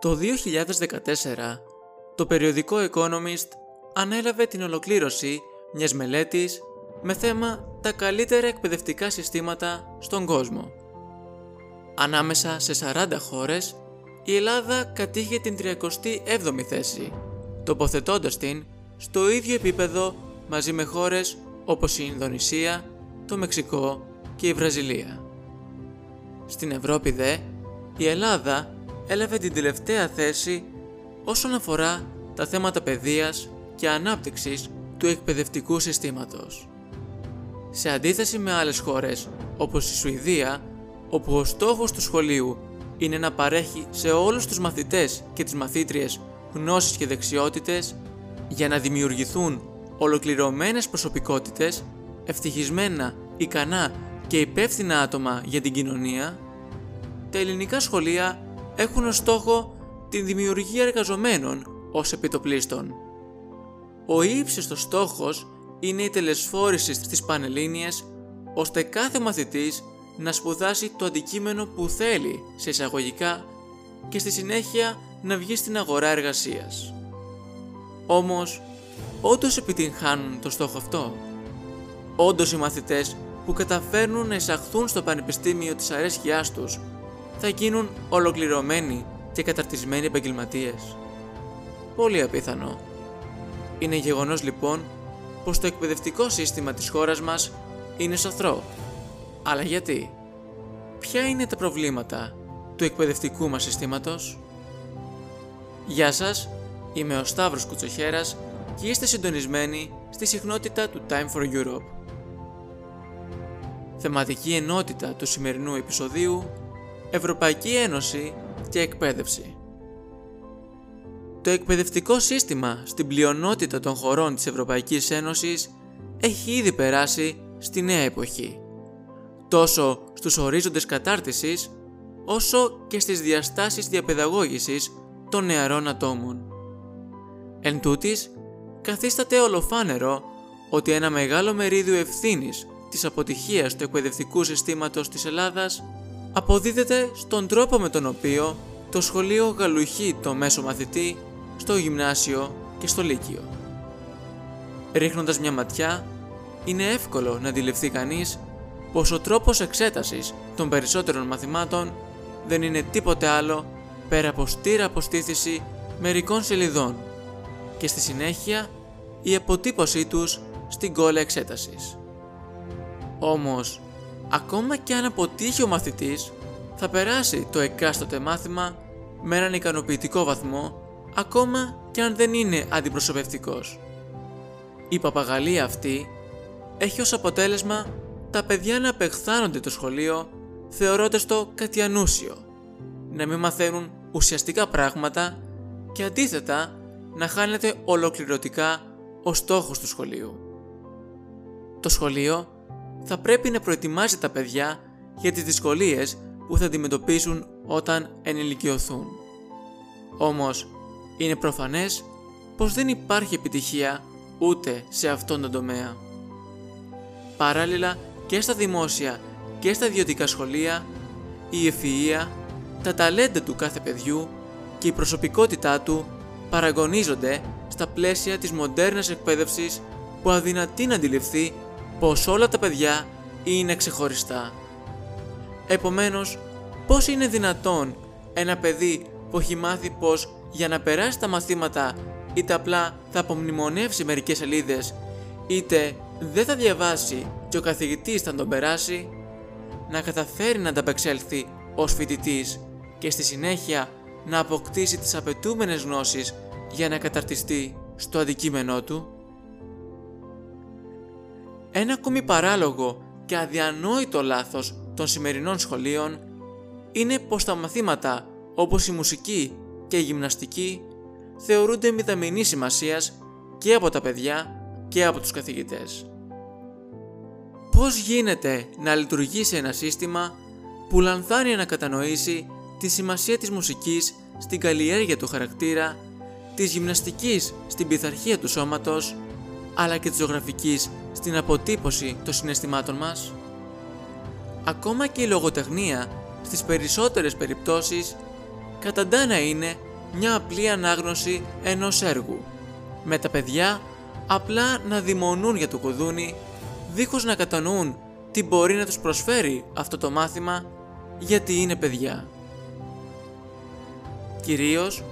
Το 2014, το περιοδικό Economist ανέλαβε την ολοκλήρωση μιας μελέτης με θέμα τα καλύτερα εκπαιδευτικά συστήματα στον κόσμο. Ανάμεσα σε 40 χώρες, η Ελλάδα κατήχε την 37η θέση, τοποθετώντας την στο ίδιο επίπεδο μαζί με χώρες όπως η Ινδονησία, το Μεξικό και η Βραζιλία. Στην Ευρώπη δε, η Ελλάδα έλαβε την τελευταία θέση όσον αφορά τα θέματα παιδείας και ανάπτυξης του εκπαιδευτικού συστήματος. Σε αντίθεση με άλλες χώρες όπως η Σουηδία, όπου ο στόχος του σχολείου είναι να παρέχει σε όλους τους μαθητές και τις μαθήτριες γνώσεις και δεξιότητες για να δημιουργηθούν ολοκληρωμένες προσωπικότητες, ευτυχισμένα, ικανά και υπεύθυνα άτομα για την κοινωνία, τα ελληνικά σχολεία έχουν ως στόχο την δημιουργία εργαζομένων ως επιτοπλίστων. Ο ύψιστος στόχος είναι η τελεσφόρηση στις Πανελλήνιες ώστε κάθε μαθητής να σπουδάσει το αντικείμενο που θέλει σε εισαγωγικά και στη συνέχεια να βγει στην αγορά εργασίας. Όμως, όντως επιτυγχάνουν το στόχο αυτό; Όντως οι μαθητές που καταφέρνουν να εισαχθούν στο πανεπιστήμιο της αρέσκειάς τους θα γίνουν ολοκληρωμένοι και καταρτισμένοι επαγγελματίες. Πολύ απίθανο. Είναι γεγονός λοιπόν πως το εκπαιδευτικό σύστημα της χώρας μας είναι σαθρό. Αλλά γιατί; Ποια είναι τα προβλήματα του εκπαιδευτικού μας συστήματος; Γεια σας, είμαι ο Σταύρος Κουτσοχέρας και είστε συντονισμένοι στη συχνότητα του Time for Europe. Θεματική ενότητα του σημερινού επεισοδίου Ευρωπαϊκή Ένωση και Εκπαίδευση Το εκπαιδευτικό σύστημα στην πλειονότητα των χωρών της Ευρωπαϊκής Ένωσης έχει ήδη περάσει στη νέα εποχή, τόσο στους ορίζοντες κατάρτισης, όσο και στις διαστάσεις διαπαιδαγώγησης των νεαρών ατόμων. Εν τούτης, καθίσταται ολοφάνερο ότι ένα μεγάλο μερίδιο ευθύνης της αποτυχίας του εκπαιδευτικού συστήματος της Ελλάδας αποδίδεται στον τρόπο με τον οποίο το σχολείο γαλουχεί το μέσο μαθητή στο γυμνάσιο και στο λύκειο. Ρίχνοντας μια ματιά, είναι εύκολο να αντιληφθεί κανείς πως ο τρόπος εξέτασης των περισσότερων μαθημάτων δεν είναι τίποτε άλλο πέρα από στήρα αποστήθηση μερικών σελιδών και στη συνέχεια η αποτύπωσή τους στην κόλλα εξέτασης. Όμως, ακόμα και αν αποτύχει ο μαθητής, θα περάσει το εκάστοτε μάθημα με έναν ικανοποιητικό βαθμό, ακόμα και αν δεν είναι αντιπροσωπευτικός. Η παπαγαλία αυτή έχει ως αποτέλεσμα τα παιδιά να απεχθάνονται το σχολείο θεωρώντας το κάτι ανούσιο, να μην μαθαίνουν ουσιαστικά πράγματα και αντίθετα να χάνεται ολοκληρωτικά ο στόχος του σχολείου. Το σχολείο θα πρέπει να προετοιμάζει τα παιδιά για τις δυσκολίες που θα αντιμετωπίσουν όταν ενηλικιωθούν. Όμως, είναι προφανές πως δεν υπάρχει επιτυχία ούτε σε αυτόν τον τομέα. Παράλληλα και στα δημόσια και στα ιδιωτικά σχολεία, η ευφυΐα, τα ταλέντα του κάθε παιδιού και η προσωπικότητά του παραγωνίζονται στα πλαίσια της μοντέρνας εκπαίδευσης που αδυνατεί να αντιληφθεί πως όλα τα παιδιά είναι ξεχωριστά. Επομένως, πώς είναι δυνατόν ένα παιδί που έχει μάθει πως για να περάσει τα μαθήματα είτε απλά θα απομνημονεύσει μερικές σελίδες είτε δεν θα διαβάσει και ο καθηγητής θα τον περάσει να καταφέρει να ανταπεξέλθει ως φοιτητής και στη συνέχεια να αποκτήσει τις απαιτούμενες γνώσεις για να καταρτιστεί στο αντικείμενό του; Ένα ακόμη παράλογο και αδιανόητο λάθος των σημερινών σχολείων είναι πως τα μαθήματα όπως η μουσική και η γυμναστική θεωρούνται μηδαμινής σημασίας και από τα παιδιά και από τους καθηγητές. Πώς γίνεται να λειτουργήσει ένα σύστημα που λανθάνει να κατανοήσει τη σημασία της μουσικής στην καλλιέργεια του χαρακτήρα, της γυμναστικής στην πειθαρχία του σώματος, αλλά και της ζωγραφικής στην αποτύπωση των συναισθημάτων μας. Ακόμα και η λογοτεχνία στις περισσότερες περιπτώσεις καταντά να είναι μια απλή ανάγνωση ενός έργου, με τα παιδιά απλά να δημονούν για το κουδούνι, δίχως να κατανοούν τι μπορεί να τους προσφέρει αυτό το μάθημα, γιατί είναι παιδιά. Κυρίως,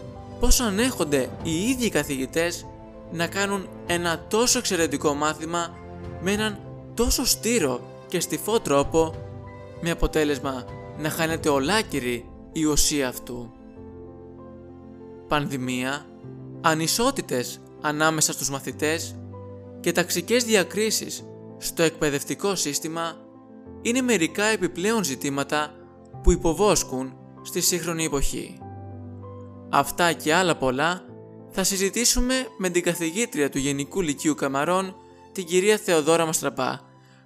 πώς ανέχονται οι ίδιοι καθηγητές να κάνουν ένα τόσο εξαιρετικό μάθημα με έναν τόσο στήρο και στιφό τρόπο, με αποτέλεσμα να χάνεται ολάκυρη η ουσία αυτού. Πανδημία, ανισότητες ανάμεσα στους μαθητές και ταξικές διακρίσεις στο εκπαιδευτικό σύστημα είναι μερικά επιπλέον ζητήματα που υποβόσκουν στη σύγχρονη εποχή. Αυτά και άλλα πολλά θα συζητήσουμε με την καθηγήτρια του Γενικού Λυκείου Καμαρών, την κυρία Θεοδόρα Μαστραπά,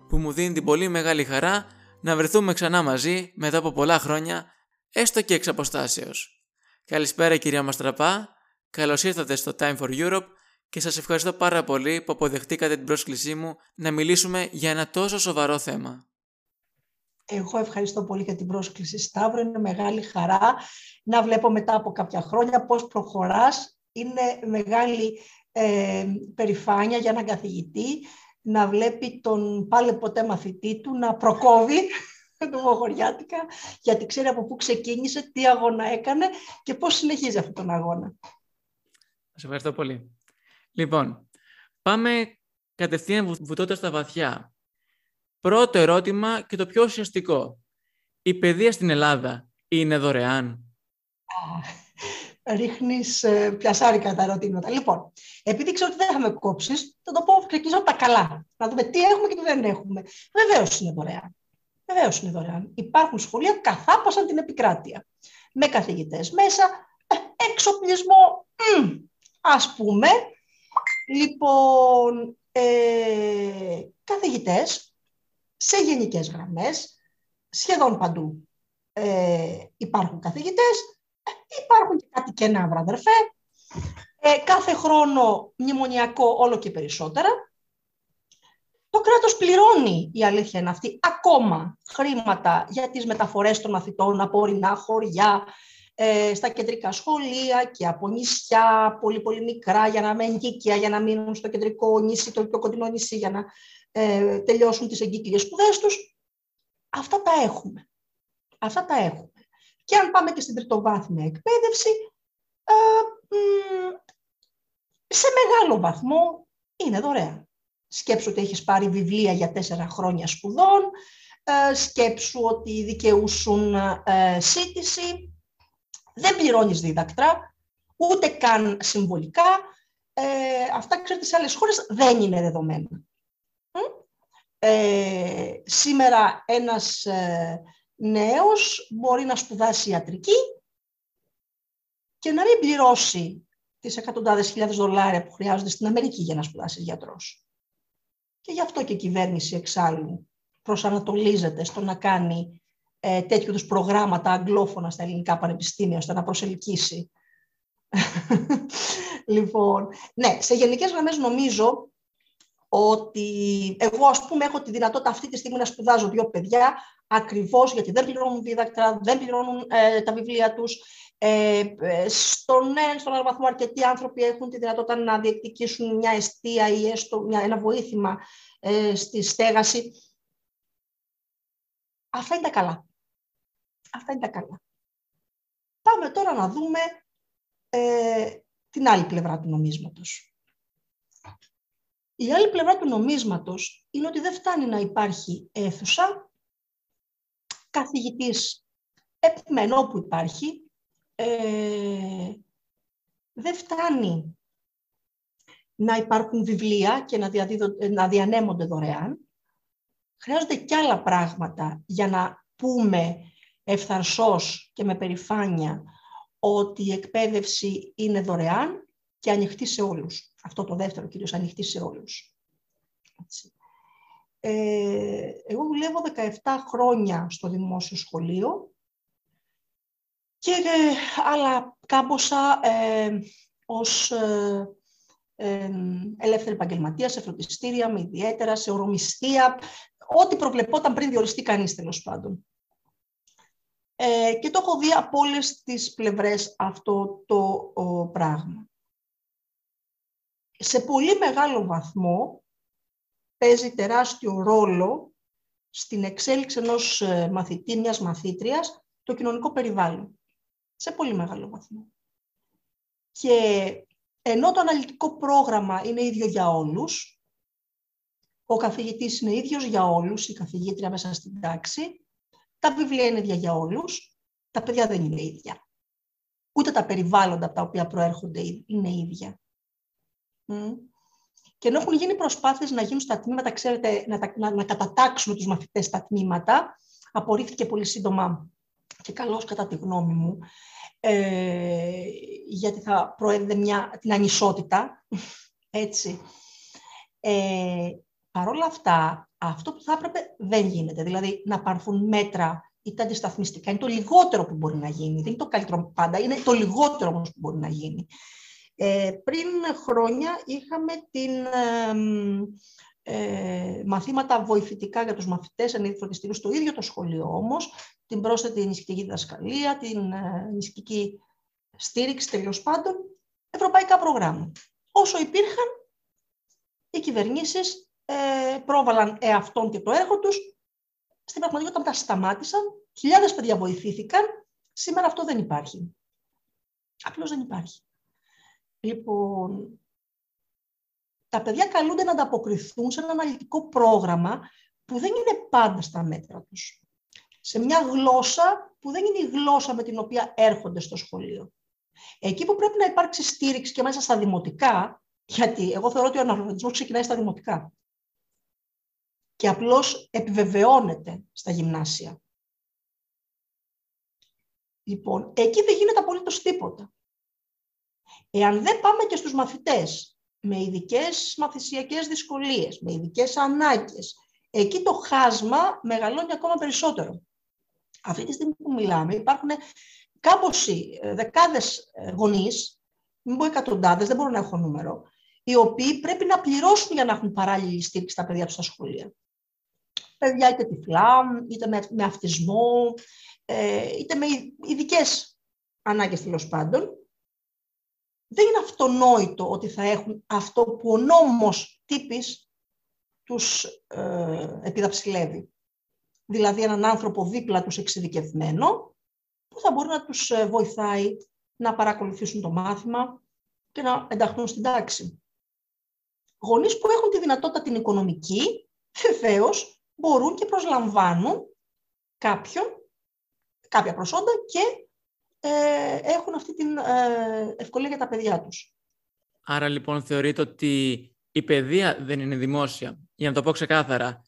που μου δίνει την πολύ μεγάλη χαρά να βρεθούμε ξανά μαζί μετά από πολλά χρόνια, έστω και εξ αποστάσεως. Καλησπέρα κυρία Μαστραπά, καλώς ήρθατε στο Time for Europe και σας ευχαριστώ πάρα πολύ που αποδεχτήκατε την πρόσκλησή μου να μιλήσουμε για ένα τόσο σοβαρό θέμα. Εγώ ευχαριστώ πολύ για την πρόσκληση Σταύρο. Είναι μεγάλη χαρά να βλέπω μετά από κάποια χρόνια πώς προχωράς. Είναι μεγάλη ε, περηφάνεια για έναν καθηγητή να βλέπει τον πάλι ποτέ μαθητή του να προκόβει το μογοριάτικα, γιατί ξέρει από πού ξεκίνησε, τι αγώνα έκανε και πώς συνεχίζει αυτόν τον αγώνα. Σας ευχαριστώ πολύ. Λοιπόν, πάμε κατευθείαν βουτώντας στα βαθιά. Πρώτο ερώτημα και το πιο ουσιαστικό. Η παιδεία στην Ελλάδα είναι δωρεάν; Ρίχνεις ε, πιασάρικα τα ερωτήματα. Λοιπόν, επειδή ξέρω ότι δεν θα με κόψεις, θα το πω ξεκινήσω από τα καλά. Να δούμε τι έχουμε και τι δεν έχουμε. Βεβαίως είναι δωρεάν. Βεβαίως είναι δωρεάν. Υπάρχουν σχολεία καθάπασαν την επικράτεια. Με καθηγητές μέσα, ε, εξοπλισμό, ας πούμε. Λοιπόν, ε, καθηγητές σε γενικές γραμμές, σχεδόν παντού ε, υπάρχουν καθηγητές, υπάρχουν και κάτι κενά, βραδερφέ. Ε, κάθε χρόνο μνημονιακό όλο και περισσότερα. Το κράτος πληρώνει, η αλήθεια είναι αυτή, ακόμα χρήματα για τις μεταφορές των μαθητών από ορεινά χωριά, ε, στα κεντρικά σχολεία και από νησιά πολύ πολύ μικρά για να μένουν για να μείνουν στο κεντρικό νησί, το πιο κοντινό νησί για να ε, τελειώσουν τις εγκύκλειες σπουδές τους. Αυτά τα έχουμε. Αυτά τα έχουμε. Και αν πάμε και στην τριτοβάθμια εκπαίδευση, ε, σε μεγάλο βαθμό είναι δωρεάν. Σκέψου ότι έχεις πάρει βιβλία για τέσσερα χρόνια σπουδών, ε, σκέψου ότι δικαιούσουν ε, σύντηση, δεν πληρώνεις δίδακτρα, ούτε καν συμβολικά. Ε, αυτά, ξέρετε, σε άλλες χώρες δεν είναι δεδομένα. Ε, σήμερα ένας ε, νέος μπορεί να σπουδάσει ιατρική και να μην πληρώσει τις εκατοντάδες χιλιάδες δολάρια που χρειάζονται στην Αμερική για να σπουδάσει γιατρός. Και γι' αυτό και η κυβέρνηση εξάλλου προσανατολίζεται στο να κάνει ε, τέτοιου είδους προγράμματα αγγλόφωνα στα ελληνικά πανεπιστήμια, ώστε να προσελκύσει. λοιπόν, ναι, σε γενικές γραμμές νομίζω ότι εγώ ας πούμε έχω τη δυνατότητα αυτή τη στιγμή να σπουδάζω δύο παιδιά ακριβώς γιατί δεν πληρώνουν δίδακτρα, δεν πληρώνουν ε, τα βιβλία τους. Ε, ε στον ένα, στον άλλο βαθμό αρκετοί άνθρωποι έχουν τη δυνατότητα να διεκδικήσουν μια αιστεία ή έστω μια, ένα βοήθημα ε, στη στέγαση. Αυτά είναι τα καλά. Αυτά είναι τα καλά. Πάμε τώρα να δούμε ε, την άλλη πλευρά του νομίσματος. Η άλλη πλευρά του νομίσματος είναι ότι δεν φτάνει να υπάρχει αίθουσα, καθηγητής επιμένω όπου υπάρχει, ε, δεν φτάνει να υπάρχουν βιβλία και να, να διανέμονται δωρεάν. Χρειάζονται και άλλα πράγματα για να πούμε ευθαρσός και με περηφάνεια ότι η εκπαίδευση είναι δωρεάν και ανοιχτή σε όλους. Αυτό το δεύτερο κυρίως ανοιχτή σε όλους. Ε, εγώ δουλεύω 17 χρόνια στο δημόσιο σχολείο και ε, άλλα κάμποσα ε, ως ε, ε, ελεύθερη επαγγελματίας, σε φροντιστήρια, με ιδιαίτερα, σε ορομιστία, ό,τι προβλεπόταν πριν διοριστεί κανείς τέλος πάντων. Ε, και το έχω δει από όλες τις πλευρές αυτό το πράγμα. Σε πολύ μεγάλο βαθμό παίζει τεράστιο ρόλο στην εξέλιξη ενός ε, μαθητή, μιας μαθήτριας, το κοινωνικό περιβάλλον. Σε πολύ μεγάλο βαθμό. Και ενώ το αναλυτικό πρόγραμμα είναι ίδιο για όλους, ο καθηγητής είναι ίδιος για όλους, η καθηγήτρια μέσα στην τάξη, τα βιβλία είναι ίδια για όλους, τα παιδιά δεν είναι ίδια. Ούτε τα περιβάλλοντα από τα οποία προέρχονται είναι ίδια. Και ενώ έχουν γίνει προσπάθειες να γίνουν στα τμήματα, ξέρετε, να, να, να κατατάξουν τους μαθητές στα τμήματα, απορρίφθηκε πολύ σύντομα και καλώς κατά τη γνώμη μου, ε, γιατί θα προέδιδε μια, την ανισότητα, έτσι. Ε, Παρ' όλα αυτά, αυτό που θα έπρεπε δεν γίνεται. Δηλαδή, να πάρθουν μέτρα ή τα αντισταθμιστικά είναι το λιγότερο που μπορεί να γίνει. Δεν είναι το καλύτερο πάντα, είναι το λιγότερο όμως που μπορεί να γίνει. Ε, πριν χρόνια είχαμε την, ε, μαθήματα βοηθητικά για τους μαθητές εν φροντιστηρίου στο ίδιο το σχολείο όμως, την πρόσθετη ενισχυτική διδασκαλία, την ε, ενισχυτική στήριξη τέλος πάντων, ευρωπαϊκά προγράμματα. Όσο υπήρχαν, οι κυβερνήσεις ε, πρόβαλαν εαυτόν και το έργο τους. Στην πραγματικότητα τα σταμάτησαν, χιλιάδες παιδιά βοηθήθηκαν, σήμερα αυτό δεν υπάρχει. Απλώς δεν υπάρχει. Λοιπόν, τα παιδιά καλούνται να ανταποκριθούν σε ένα αναλυτικό πρόγραμμα που δεν είναι πάντα στα μέτρα τους. Σε μια γλώσσα που δεν είναι η γλώσσα με την οποία έρχονται στο σχολείο. Εκεί που πρέπει να υπάρξει στήριξη και μέσα στα δημοτικά, γιατί εγώ θεωρώ ότι ο αναλογισμός ξεκινάει στα δημοτικά και απλώς επιβεβαιώνεται στα γυμνάσια. Λοιπόν, εκεί δεν γίνεται απολύτως τίποτα. Εάν δεν πάμε και στους μαθητές με ειδικές μαθησιακές δυσκολίες, με ειδικές ανάγκες, εκεί το χάσμα μεγαλώνει ακόμα περισσότερο. Αυτή τη στιγμή που μιλάμε υπάρχουν κάμποση ε, δεκάδες ε, γονείς, μην πω εκατοντάδες, δεν μπορώ να έχω νούμερο, οι οποίοι πρέπει να πληρώσουν για να έχουν παράλληλη στήριξη στα παιδιά τους στα σχολεία. Παιδιά είτε τυφλά, είτε με, με αυτισμό, ε, είτε με ειδικές ανάγκες τέλος πάντων, δεν είναι αυτονόητο ότι θα έχουν αυτό που ο νόμος τύπης τους ε, επιδαψιλεύει. Δηλαδή έναν άνθρωπο δίπλα τους εξειδικευμένο που θα μπορεί να τους ε, βοηθάει να παρακολουθήσουν το μάθημα και να ενταχθούν στην τάξη. Γονείς που έχουν τη δυνατότητα την οικονομική, βεβαίως μπορούν και προσλαμβάνουν κάποιον, κάποια προσόντα και ε, έχουν αυτή την ε, ευκολία για τα παιδιά τους. Άρα λοιπόν θεωρείτε ότι η παιδεία δεν είναι δημόσια. Για να το πω ξεκάθαρα,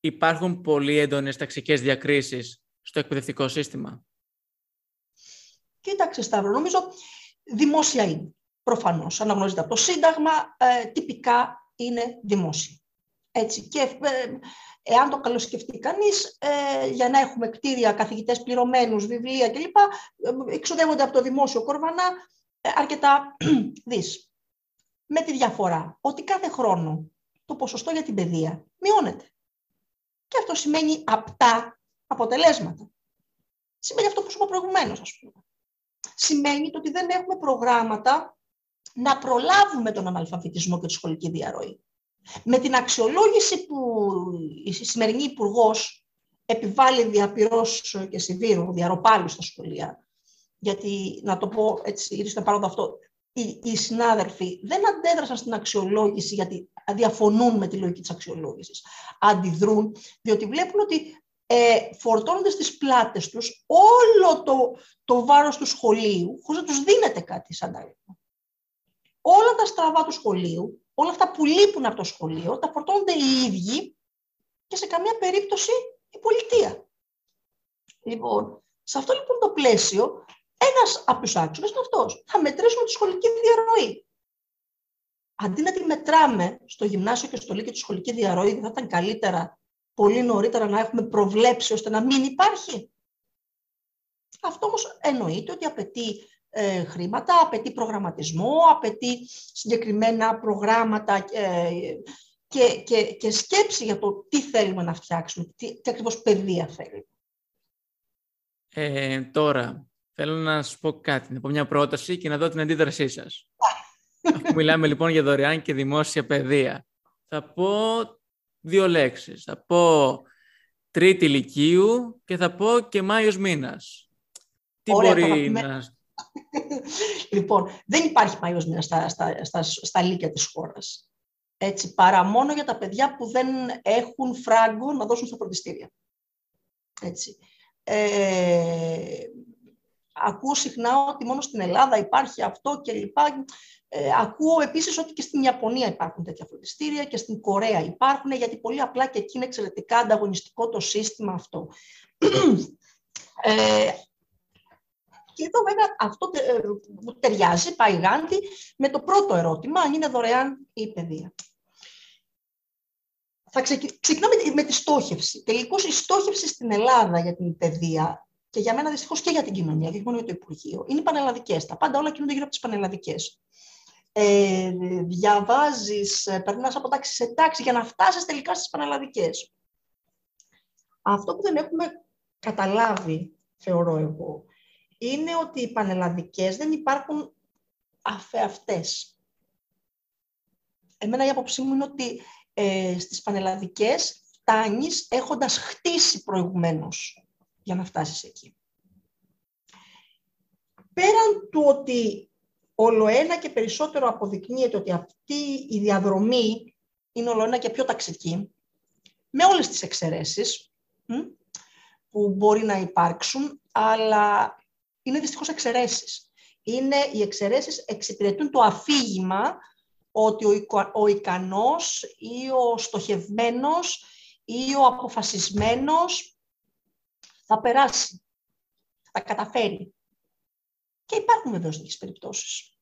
υπάρχουν πολύ έντονες ταξικές διακρίσεις στο εκπαιδευτικό σύστημα; Κοίταξε Σταύρο, νομίζω δημόσια είναι. Προφανώς, αναγνωρίζεται από το Σύνταγμα, ε, τυπικά είναι δημόσια. Έτσι. Και ε, εάν το καλοσκεφτεί κανείς, ε, για να έχουμε κτίρια, καθηγητές πληρωμένους, βιβλία κλπ, ε, εξοδεύονται από το δημόσιο κορβανά ε, αρκετά δις. Με τη διαφορά ότι κάθε χρόνο το ποσοστό για την παιδεία μειώνεται. Και αυτό σημαίνει απτά αποτελέσματα. Σημαίνει αυτό που σου είπα προηγουμένως, ας πούμε. Σημαίνει ότι δεν έχουμε προγράμματα να προλάβουμε τον αναλφαβητισμό και τη σχολική διαρροή. Με την αξιολόγηση που η σημερινή υπουργός επιβάλλει διαπυρός και σιδήρου, διαρροπάλους στα σχολεία, γιατί, να το πω έτσι, ήδη στον παρόντα αυτό, οι, οι συνάδελφοι δεν αντέδρασαν στην αξιολόγηση γιατί διαφωνούν με τη λογική της αξιολόγησης. Αντιδρούν, διότι βλέπουν ότι ε, φορτώνονται στις πλάτες τους όλο το, το βάρος του σχολείου, χωρίς να τους δίνεται κάτι σαν τα Όλα τα στραβά του σχολείου όλα αυτά που λείπουν από το σχολείο τα φορτώνονται οι ίδιοι και σε καμία περίπτωση η πολιτεία. Λοιπόν, σε αυτό λοιπόν το πλαίσιο, ένας από τους άξονες είναι αυτός. Θα μετρήσουμε τη σχολική διαρροή. Αντί να τη μετράμε στο γυμνάσιο και στο λύκειο τη σχολική διαρροή, δεν θα ήταν καλύτερα πολύ νωρίτερα να έχουμε προβλέψει ώστε να μην υπάρχει. Αυτό όμως εννοείται ότι απαιτεί ε, χρήματα, απαιτεί προγραμματισμό, απαιτεί συγκεκριμένα προγράμματα ε, και, και, και σκέψη για το τι θέλουμε να φτιάξουμε, τι, τι ακριβώς παιδεία θέλουμε. Ε, τώρα, θέλω να σας πω κάτι, να πω μια πρόταση και να δω την αντίδρασή σας. Αφού μιλάμε λοιπόν για δωρεάν και δημόσια παιδεία. Θα πω δύο λέξεις. Θα πω τρίτη ηλικίου και θα πω και Μάιος μήνας. Τι Ωραία, μπορεί το να... Λοιπόν, δεν υπάρχει Μάιος μήνας στα, στα, στα, στα λύκεια της χώρας. Έτσι, παρά μόνο για τα παιδιά που δεν έχουν φράγκο να δώσουν στα φροντιστήρια. Έτσι. Ε, ακούω συχνά ότι μόνο στην Ελλάδα υπάρχει αυτό και λοιπά. Ε, ακούω επίσης ότι και στην Ιαπωνία υπάρχουν τέτοια φροντιστήρια και στην Κορέα υπάρχουν, γιατί πολύ απλά και εκεί είναι εξαιρετικά ανταγωνιστικό το σύστημα αυτό. Ε, και εδώ βέβαια αυτό ε, ταιριάζει, πάει γάντι, με το πρώτο ερώτημα, αν είναι δωρεάν η παιδεία. Θα ξεκινάμε με τη στόχευση. Τελικώς η στόχευση στην Ελλάδα για την παιδεία και για μένα δυστυχώς και για την κοινωνία, όχι μόνο για το Υπουργείο, είναι πανελλαδικές. Τα πάντα όλα κινούνται γύρω από τις πανελλαδικές. Ε, Διαβάζεις, ε, περνάς από τάξη σε τάξη για να φτάσεις τελικά στις πανελλαδικές. Αυτό που δεν έχουμε καταλάβει, θεωρώ εγώ, είναι ότι οι πανελλαδικές δεν υπάρχουν αφεαυτές. Εμένα η άποψή μου είναι ότι ε, στις πανελλαδικές φτάνεις έχοντας χτίσει προηγουμένως για να φτάσεις εκεί. Πέραν του ότι όλο ένα και περισσότερο αποδεικνύεται ότι αυτή η διαδρομή είναι όλο ένα και πιο ταξική, με όλες τις εξαιρέσεις που μπορεί να υπάρξουν, αλλά είναι δυστυχώς εξαιρέσεις. Είναι, οι εξαιρέσεις εξυπηρετούν το αφήγημα ότι ο, ο ικανός ή ο στοχευμένος ή ο αποφασισμένος θα περάσει, θα καταφέρει. Και υπάρχουν βεβαίως τέτοιες περιπτώσεις.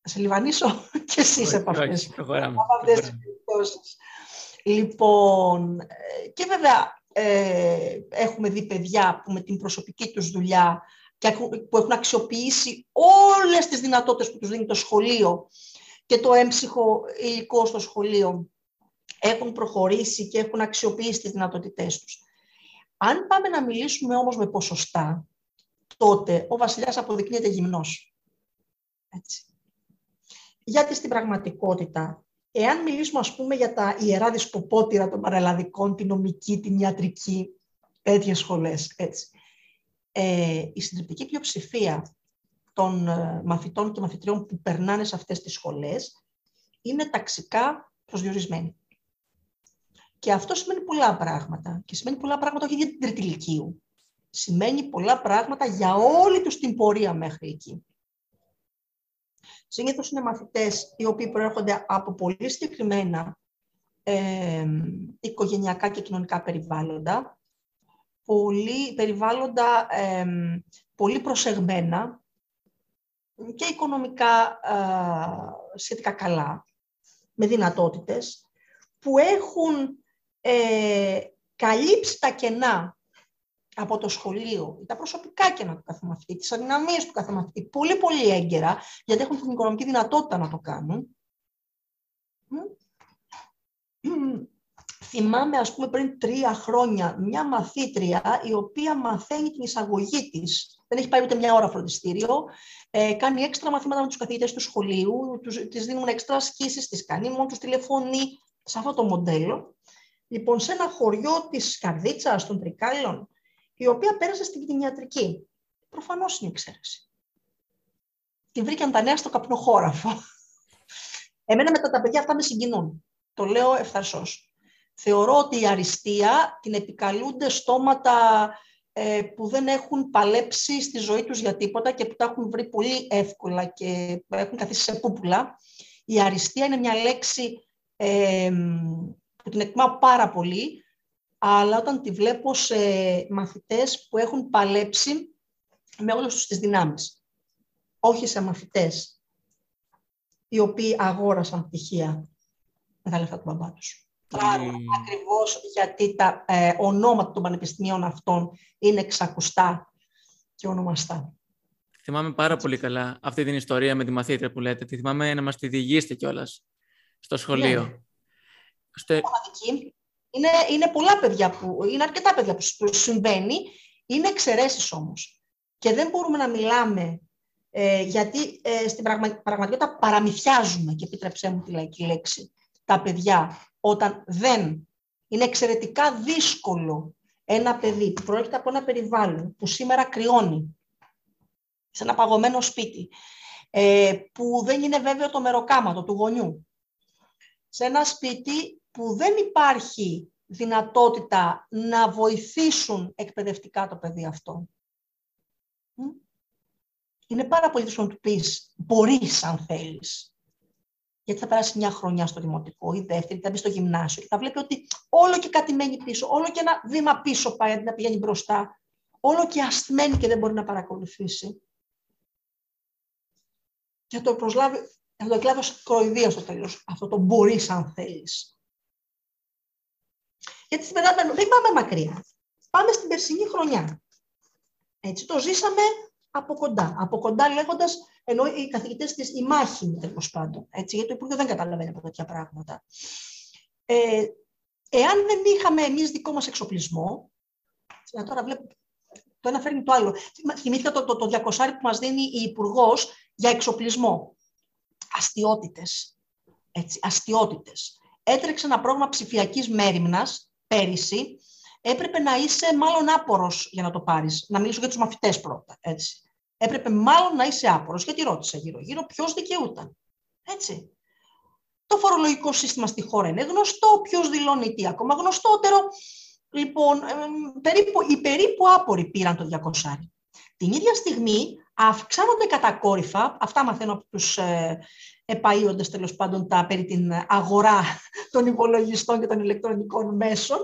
Θα σε λιβανίσω και εσύ από αυτές, τις περιπτώσεις. Λοιπόν, ε, και βέβαια ε, έχουμε δει παιδιά που με την προσωπική τους δουλειά και που έχουν αξιοποιήσει όλες τις δυνατότητες που τους δίνει το σχολείο και το έμψυχο υλικό στο σχολείο έχουν προχωρήσει και έχουν αξιοποιήσει τις δυνατότητές τους. Αν πάμε να μιλήσουμε όμως με ποσοστά, τότε ο βασιλιάς αποδεικνύεται γυμνός. Έτσι. Γιατί στην πραγματικότητα, εάν μιλήσουμε ας πούμε για τα ιερά δισκοπότηρα των παραλλαδικών, την νομική, την ιατρική, τέτοιες σχολές, έτσι. Ε, η συντριπτική πλειοψηφία των ε, μαθητών και μαθητριών που περνάνε σε αυτές τις σχολές είναι ταξικά προσδιορισμένοι. Και αυτό σημαίνει πολλά πράγματα. Και σημαίνει πολλά πράγματα όχι για την τρίτη ηλικίου. Σημαίνει πολλά πράγματα για όλη τους την πορεία μέχρι εκεί. Συνήθως είναι μαθητές οι οποίοι προέρχονται από πολύ συγκεκριμένα ε, οικογενειακά και κοινωνικά περιβάλλοντα, πολύ, περιβάλλοντα ε, πολύ προσεγμένα, και οικονομικά σχετικά καλά, με δυνατότητες, που έχουν ε, καλύψει τα κενά από το σχολείο, τα προσωπικά κενά του κάθε μαθητή, τις αδυναμίες του κάθε μαθητή, πολύ πολύ έγκαιρα, γιατί έχουν την οικονομική δυνατότητα να το κάνουν. Θυμάμαι, ας πούμε, πριν τρία χρόνια, μια μαθήτρια η οποία μαθαίνει την εισαγωγή της δεν έχει πάει ούτε μια ώρα φροντιστήριο. Ε, κάνει έξτρα μαθήματα με τους καθηγητές του σχολείου, της δίνουν έξτρα ασκήσεις, της κάνει μόνο τους τηλεφωνεί σε αυτό το μοντέλο. Λοιπόν, σε ένα χωριό της Καρδίτσας, των Τρικάλων, η οποία πέρασε στην κτηνιατρική. Προφανώς είναι εξαίρεση. Τη βρήκαν τα νέα στο καπνοχώραφο. Εμένα μετά τα παιδιά αυτά με συγκινούν. Το λέω ευθαρσώ. Θεωρώ ότι η αριστεία την επικαλούνται στόματα ε, που δεν έχουν παλέψει στη ζωή τους για τίποτα και που τα έχουν βρει πολύ εύκολα και έχουν καθίσει σε πούπουλα. Η αριστεία είναι μια λέξη ε, που την εκτιμάω πάρα πολύ, αλλά όταν τη βλέπω σε μαθητές που έχουν παλέψει με όλες τους τις δυνάμεις. Όχι σε μαθητές οι οποίοι αγόρασαν πτυχία με τα λεφτά του μπαμπά τους. Πράγμα, mm. ακριβώς γιατί τα ε, ονόματα των πανεπιστημίων αυτών είναι ξακουστά και ονομαστά. Θυμάμαι πάρα πολύ καλά αυτή την ιστορία με τη μαθήτρια που λέτε. Τη θυμάμαι να μας τη διηγήσετε κιόλας στο σχολείο. Ναι. Στο... Είναι, είναι πολλά παιδιά που, είναι αρκετά παιδιά που συμβαίνει Είναι εξαιρέσεις όμως. Και δεν μπορούμε να μιλάμε, ε, γιατί ε, στην πραγματικότητα παραμυθιάζουμε, και επιτρέψέ μου τη λαϊκή λέξη, τα παιδιά, όταν δεν είναι εξαιρετικά δύσκολο ένα παιδί που προέρχεται από ένα περιβάλλον που σήμερα κρυώνει, σε ένα παγωμένο σπίτι, ε, που δεν είναι βέβαιο το μεροκάματο του γονιού, σε ένα σπίτι που δεν υπάρχει δυνατότητα να βοηθήσουν εκπαιδευτικά το παιδί αυτό. Είναι πάρα πολύ δύσκολο να του πεις, μπορείς αν θέλεις. Γιατί θα περάσει μια χρονιά στο δημοτικό ή δεύτερη, θα μπει στο γυμνάσιο και θα βλέπει ότι όλο και κάτι μένει πίσω, όλο και ένα βήμα πίσω πάει αντί να πηγαίνει μπροστά, όλο και ασθμένει και δεν μπορεί να παρακολουθήσει. Και θα το προσλάβει, θα το εκλάβει ως κροϊδία στο τέλος. Αυτό το μπορείς αν θέλεις. Γιατί στην δεν πάμε μακριά. Πάμε στην περσινή χρονιά. Έτσι το ζήσαμε από κοντά. Από κοντά λέγοντας, ενώ οι καθηγητές της, η μάχη τέλος πάντων. Έτσι, γιατί το Υπουργείο δεν καταλαβαίνει από τέτοια πράγματα. Ε, εάν δεν είχαμε εμείς δικό μας εξοπλισμό, τώρα βλέπω, το ένα φέρνει το άλλο. Θυμήθηκα το, το, το, το που μας δίνει η Υπουργός για εξοπλισμό. Αστιότητε. Έτσι, αστιότητες. Έτρεξε ένα πρόγραμμα ψηφιακής μέρημνας πέρυσι, έπρεπε να είσαι μάλλον άπορος για να το πάρεις. Να μιλήσω για τους μαθητές πρώτα. Έτσι. Έπρεπε μάλλον να είσαι άπορος. Γιατί ρώτησα γύρω-γύρω ποιος δικαιούταν. Έτσι. Το φορολογικό σύστημα στη χώρα είναι γνωστό. Ποιος δηλώνει τι ακόμα γνωστότερο. Λοιπόν, περίπου, οι περίπου άποροι πήραν το 200. Την ίδια στιγμή αυξάνονται κατακόρυφα, αυτά μαθαίνω από τους ε, επαΐοντες τέλος πάντων τα περί την αγορά των υπολογιστών και των ηλεκτρονικών μέσων,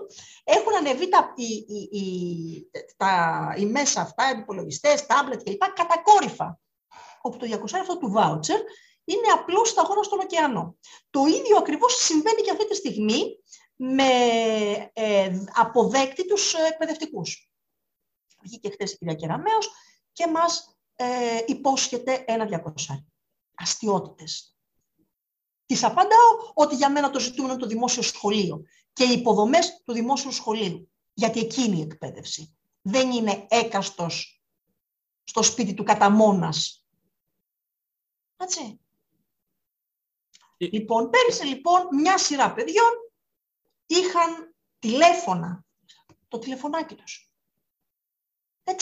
έχουν ανεβεί τα, οι, οι, οι, τα, οι μέσα αυτά, οι υπολογιστές, τάμπλετ κλπ. κατακόρυφα. Όπου το 200 αυτό του βάουτσερ είναι απλώς σταγόνα στον ωκεανό. Το ίδιο ακριβώς συμβαίνει και αυτή τη στιγμή με ε, αποδέκτη τους εκπαιδευτικούς. Βγήκε χθες η κυρία Κεραμέως και μας ε, υπόσχεται ένα 200 αστιότητες. Της απαντάω ότι για μένα το ζητούμενο είναι το δημόσιο σχολείο και οι υποδομές του δημόσιου σχολείου. Γιατί εκείνη η εκπαίδευση δεν είναι έκαστος στο σπίτι του κατά μόνας. Έτσι. Ε... Λοιπόν, πέρυσι λοιπόν μια σειρά παιδιών είχαν τηλέφωνα, το τηλεφωνάκι τους.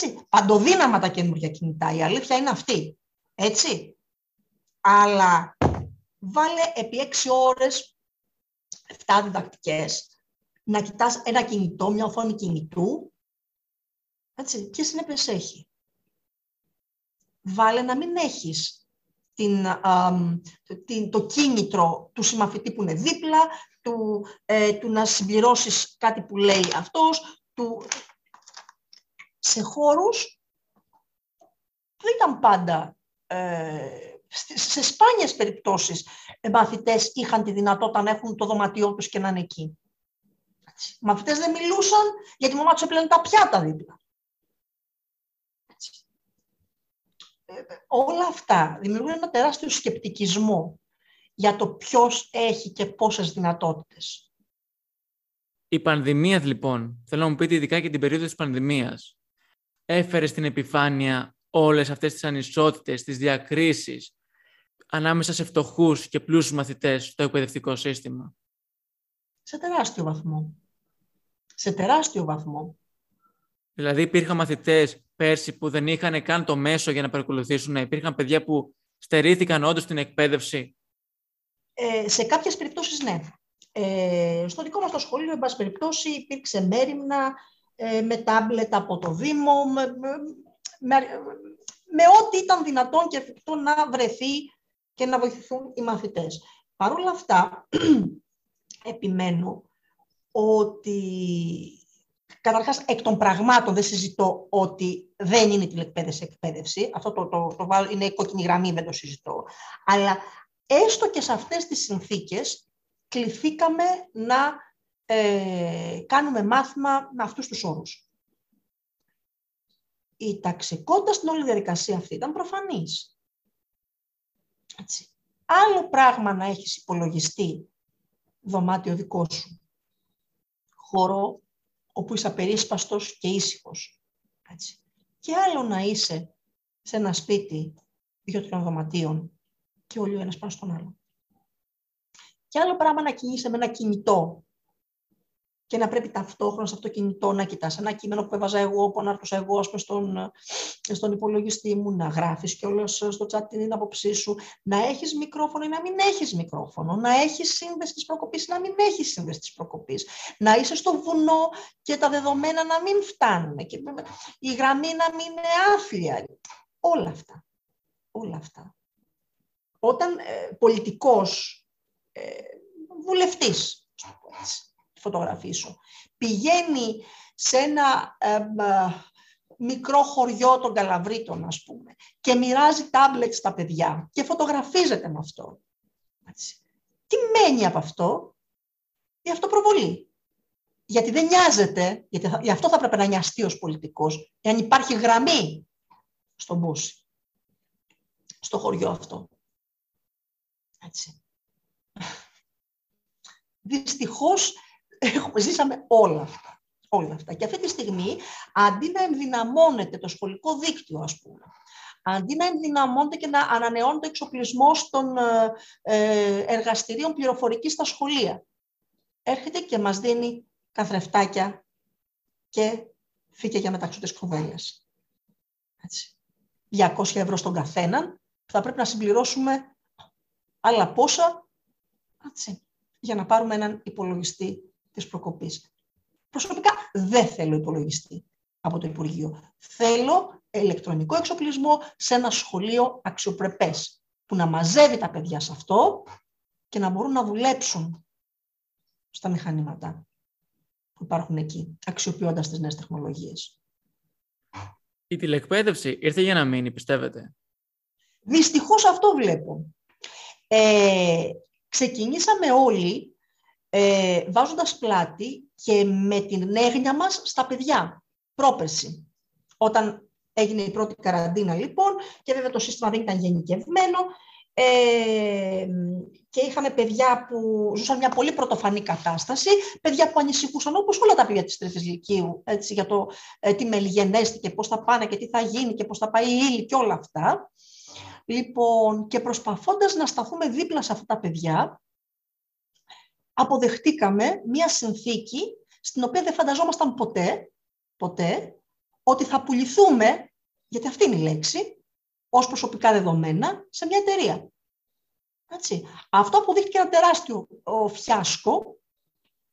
Έτσι, παντοδύναμα τα καινούργια κινητά, η αλήθεια είναι αυτή. Έτσι, αλλά βάλε επί έξι ώρες, 7 διδακτικές, να κοιτάς ένα κινητό, μια οθόνη κινητού, έτσι, ποιες συνέπειες έχει. Βάλε να μην έχεις την, την, το κίνητρο του συμμαθητή που είναι δίπλα, του, ε, του να συμπληρώσεις κάτι που λέει αυτός, του... σε χώρους που ήταν πάντα ε, σε σπάνιες περιπτώσεις μαθητές είχαν τη δυνατότητα να έχουν το δωματιό τους και να είναι εκεί. Οι μαθητές δεν μιλούσαν γιατί η μαμά τους έπλαινε τα πιάτα δίπλα. Ε, όλα αυτά δημιουργούν ένα τεράστιο σκεπτικισμό για το ποιος έχει και πόσες δυνατότητες. Η πανδημία, λοιπόν, θέλω να μου πείτε ειδικά και την περίοδο της πανδημίας, έφερε στην επιφάνεια όλες αυτές τις ανισότητες, τις διακρίσεις, ανάμεσα σε φτωχούς και πλούσιους μαθητές στο εκπαιδευτικό σύστημα; Σε τεράστιο βαθμό. Σε τεράστιο βαθμό. Δηλαδή υπήρχαν μαθητές πέρσι που δεν είχαν καν το μέσο για να παρακολουθήσουν. Υπήρχαν παιδιά που στερήθηκαν όντως την εκπαίδευση; Ε, σε κάποιες περιπτώσεις ναι. Ε, στο δικό μας το σχολείο, εν πάση περιπτώσει, υπήρξε μέρημνα ε, με τάμπλετ από το Δήμο, με, με, με ό,τι ήταν δυνατόν και εφικτό να βρεθεί και να βοηθηθούν οι μαθητές. Παρ' όλα αυτά, επιμένω ότι καταρχάς εκ των πραγμάτων δεν συζητώ ότι δεν είναι τηλεκπαίδευση εκπαίδευση. Αυτό το, το, το, το είναι κόκκινη γραμμή, δεν το συζητώ. Αλλά έστω και σε αυτές τις συνθήκες κληθήκαμε να ε, κάνουμε μάθημα με αυτούς τους όρους. Η ταξικότητας στην όλη διαδικασία αυτή ήταν προφανής. Έτσι. Άλλο πράγμα να έχεις υπολογιστεί δωμάτιο δικό σου. Χώρο όπου είσαι απερίσπαστος και ήσυχος. Έτσι. Και άλλο να είσαι σε ένα σπίτι δύο-τριών δωματίων και όλοι ο ένας πάνω στον άλλο. Και άλλο πράγμα να κινείσαι με ένα κινητό και να πρέπει ταυτόχρονα σε αυτό το κινητό να κοιτάς ένα κείμενο που έβαζα εγώ, που ανάρτωσα εγώ στον, στον υπολογιστή μου, να γράφεις και όλο στο chat την άποψή σου, να έχεις μικρόφωνο ή να μην έχεις μικρόφωνο, να έχεις σύνδεση της προκοπής ή να μην έχεις σύνδεση της προκοπής, να είσαι στο βουνό και τα δεδομένα να μην φτάνουν, και η γραμμή να μην είναι άθλια. Όλα αυτά. Όλα αυτά. Όταν ε, πολιτικός ε, βουλευτής, φωτογραφή σου. Πηγαίνει σε ένα μικρό χωριό των Καλαβρίτων, ας πούμε, και μοιράζει τάμπλετς στα παιδιά και φωτογραφίζεται με αυτό. Τι μένει από αυτό; Η αυτοπροβολή. Γιατί δεν νοιάζεται, γιατί γι' αυτό θα πρέπει να νοιαστεί ως πολιτικός, εάν υπάρχει γραμμή στον Μπούση, στο χωριό αυτό. Έτσι. Δυστυχώς έχουμε, ζήσαμε όλα αυτά. Όλα αυτά. Και αυτή τη στιγμή, αντί να ενδυναμώνεται το σχολικό δίκτυο, ας πούμε, αντί να ενδυναμώνεται και να ανανεώνεται ο εξοπλισμός των ε, ε, εργαστηρίων πληροφορικής στα σχολεία, έρχεται και μας δίνει καθρεφτάκια και φύγε για μεταξωτές κουβέλες. 200 ευρώ στον καθέναν, θα πρέπει να συμπληρώσουμε άλλα πόσα έτσι, για να πάρουμε έναν υπολογιστή της προκοπής. Προσωπικά δεν θέλω υπολογιστή από το Υπουργείο. Θέλω ηλεκτρονικό εξοπλισμό σε ένα σχολείο αξιοπρεπές που να μαζεύει τα παιδιά σε αυτό και να μπορούν να δουλέψουν στα μηχανήματα που υπάρχουν εκεί, αξιοποιώντας τις νέες τεχνολογίες. Η τηλεκπαίδευση ήρθε για να μείνει, πιστεύετε; Δυστυχώς αυτό βλέπω. Ε, ξεκινήσαμε όλοι ε, βάζοντας πλάτη και με την έγνοια μας στα παιδιά, πρόπερση. Όταν έγινε η πρώτη καραντίνα λοιπόν και βέβαια το σύστημα δεν ήταν γενικευμένο ε, και είχαμε παιδιά που ζούσαν μια πολύ πρωτοφανή κατάσταση, παιδιά που ανησυχούσαν όπως όλα τα παιδιά της τρίτης ηλικίου έτσι, για το ε, τι μελγενέστηκε, πώς θα πάνε και τι θα γίνει και πώς θα πάει η ύλη και όλα αυτά. Λοιπόν, και προσπαθώντας να σταθούμε δίπλα σε αυτά τα παιδιά, αποδεχτήκαμε μία συνθήκη στην οποία δεν φανταζόμασταν ποτέ, ποτέ ότι θα πουληθούμε, γιατί αυτή είναι η λέξη, ως προσωπικά δεδομένα σε μια εταιρεία. Έτσι. Αυτό αποδείχτηκε ένα τεράστιο ο, φιάσκο,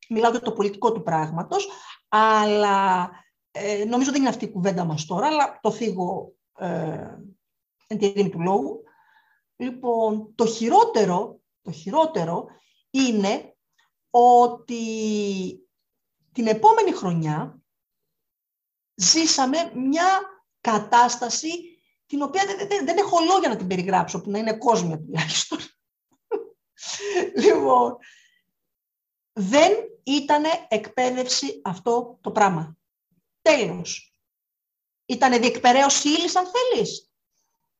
μιλάω για το πολιτικό του πράγματος, αλλά ε, νομίζω δεν είναι αυτή η κουβέντα μας τώρα, αλλά το θίγω ε, εν τη του λόγου. Λοιπόν, το χειρότερο, το χειρότερο είναι ότι την επόμενη χρονιά ζήσαμε μια κατάσταση την οποία δεν, δεν, δεν έχω λόγια να την περιγράψω, που να είναι κόσμια τουλάχιστον. λοιπόν, δεν ήταν εκπαίδευση αυτό το πράγμα. Τέλος. Ήτανε διεκπαιρέωση ύλης, αν θέλεις.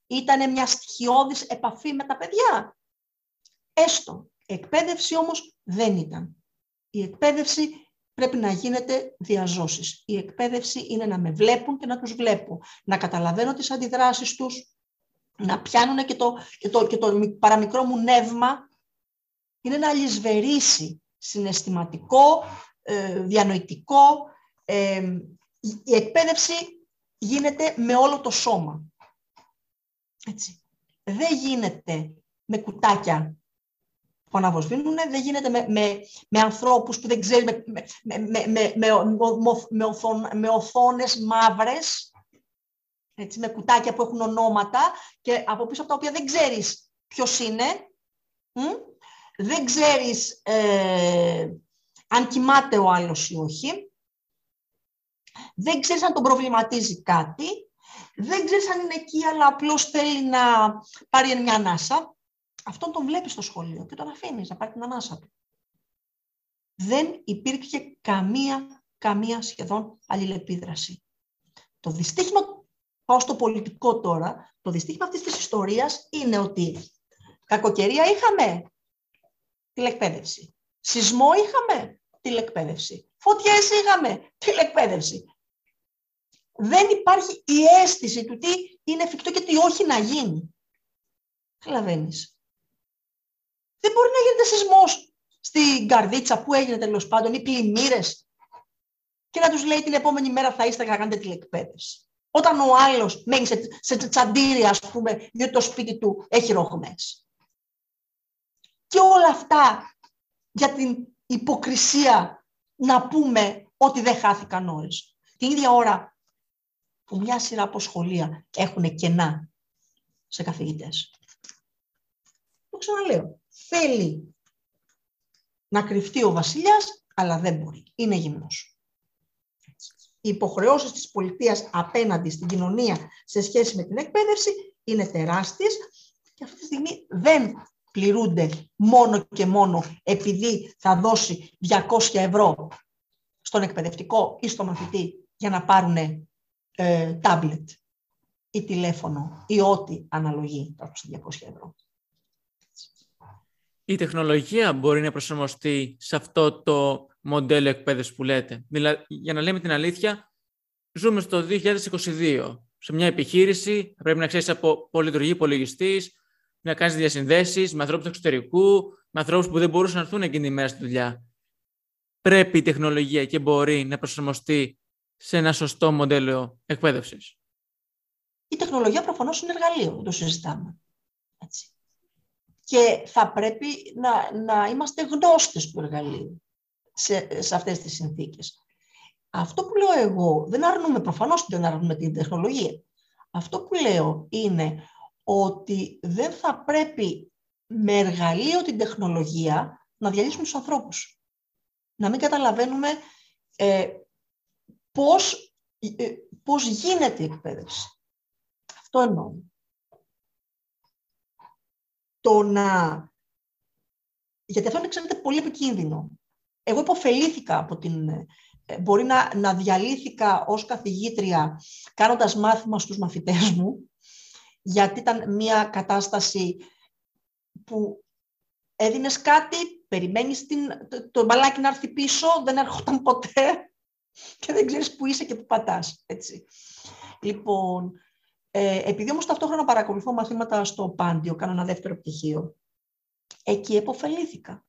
Ήτανε μια στοιχειώδης επαφή με τα παιδιά. Έστω. Εκπαίδευση όμως δεν ήταν. Η εκπαίδευση πρέπει να γίνεται διαζώσεις. Η εκπαίδευση είναι να με βλέπουν και να τους βλέπω. Να καταλαβαίνω τις αντιδράσεις τους, να πιάνουν και το, και το, και το παραμικρό μου νεύμα. Είναι να αλυσβερίσει συναισθηματικό, ε, διανοητικό. Ε, η εκπαίδευση γίνεται με όλο το σώμα. Έτσι. Δεν γίνεται με κουτάκια που αναβοσβήνουν, δεν γίνεται με, με, με ανθρώπους που δεν ξέρει, με, με, με, με, με, οθόν, με οθόνες μαύρες, έτσι, με κουτάκια που έχουν ονόματα και από πίσω από τα οποία δεν ξέρεις ποιος είναι, δεν ξέρεις ε, αν κοιμάται ο άλλος ή όχι, δεν ξέρεις αν τον προβληματίζει κάτι, δεν ξέρεις αν είναι εκεί, αλλά απλώς θέλει να πάρει μια ανάσα αυτόν τον βλέπεις στο σχολείο και τον αφήνεις να πάρει την ανάσα του. Δεν υπήρχε καμία, καμία σχεδόν αλληλεπίδραση. Το δυστύχημα, πάω στο πολιτικό τώρα, το δυστύχημα αυτής της ιστορίας είναι ότι κακοκαιρία είχαμε τηλεκπαίδευση. Σεισμό είχαμε τηλεκπαίδευση. Φωτιές είχαμε τηλεκπαίδευση. Δεν υπάρχει η αίσθηση του τι είναι εφικτό και τι όχι να γίνει. Καταλαβαίνεις. Δεν μπορεί να γίνεται σεισμός στην καρδίτσα που έγινε τέλος πάντων ή πλημμύρες και να τους λέει την επόμενη μέρα θα είστε να κάνετε τηλεκπαίδευση. Όταν ο άλλος μένει σε, σε τσαντήρια, ας πούμε, διότι το σπίτι του έχει ρογμές. Και όλα αυτά για την υποκρισία να πούμε ότι δεν χάθηκαν ώρες. Την ίδια ώρα που μια σειρά από σχολεία έχουν κενά σε καθηγητές. Το ξαναλέω. Θέλει να κρυφτεί ο βασιλιάς, αλλά δεν μπορεί. Είναι γυμνός. Οι υποχρεώσεις της πολιτείας απέναντι στην κοινωνία σε σχέση με την εκπαίδευση είναι τεράστιες και αυτή τη στιγμή δεν πληρούνται μόνο και μόνο επειδή θα δώσει 200 ευρώ στον εκπαιδευτικό ή στο μαθητή για να πάρουν ε, τάμπλετ ή τηλέφωνο ή ό,τι αναλογεί τα 200 ευρώ. Η τεχνολογία μπορεί να προσαρμοστεί σε αυτό το μοντέλο εκπαίδευσης που λέτε. Δηλαδή, για να λέμε την αλήθεια, ζούμε στο 2022. Σε μια επιχείρηση πρέπει να ξέρεις από πολυλειτουργή υπολογιστής, να κάνεις διασυνδέσεις με ανθρώπους του εξωτερικού, με ανθρώπους που δεν μπορούσαν να έρθουν εκείνη τη μέρα στη δουλειά. Πρέπει η τεχνολογία και μπορεί να προσαρμοστεί σε ένα σωστό μοντέλο εκπαίδευσης. Η τεχνολογία προφανώς είναι εργαλείο, δεν το συζητάμε. Έτσι. Και θα πρέπει να, να είμαστε γνώστες του εργαλείου σε, σε αυτές τις συνθήκες. Αυτό που λέω εγώ, δεν αρνούμε, προφανώς δεν αρνούμε την τεχνολογία. Αυτό που λέω είναι ότι δεν θα πρέπει με εργαλείο την τεχνολογία να διαλύσουμε τους ανθρώπους. Να μην καταλαβαίνουμε ε, πώς, ε, πώς γίνεται η εκπαίδευση. Αυτό εννοώ. Το να... Γιατί αυτό είναι, ξέρετε, πολύ επικίνδυνο. Εγώ υποφελήθηκα από την... Ε, μπορεί να, να διαλύθηκα ως καθηγήτρια κάνοντας μάθημα στους μαθητές μου γιατί ήταν μια κατάσταση που έδινες κάτι, περιμένεις την, το, το μπαλάκι να έρθει πίσω, δεν έρχονταν ποτέ και δεν ξέρεις που είσαι και που πατάς. Έτσι. Λοιπόν, ε, επειδή όμως ταυτόχρονα παρακολουθώ μαθήματα στο Πάντιο, κάνω ένα δεύτερο πτυχίο, εκεί επωφελήθηκα.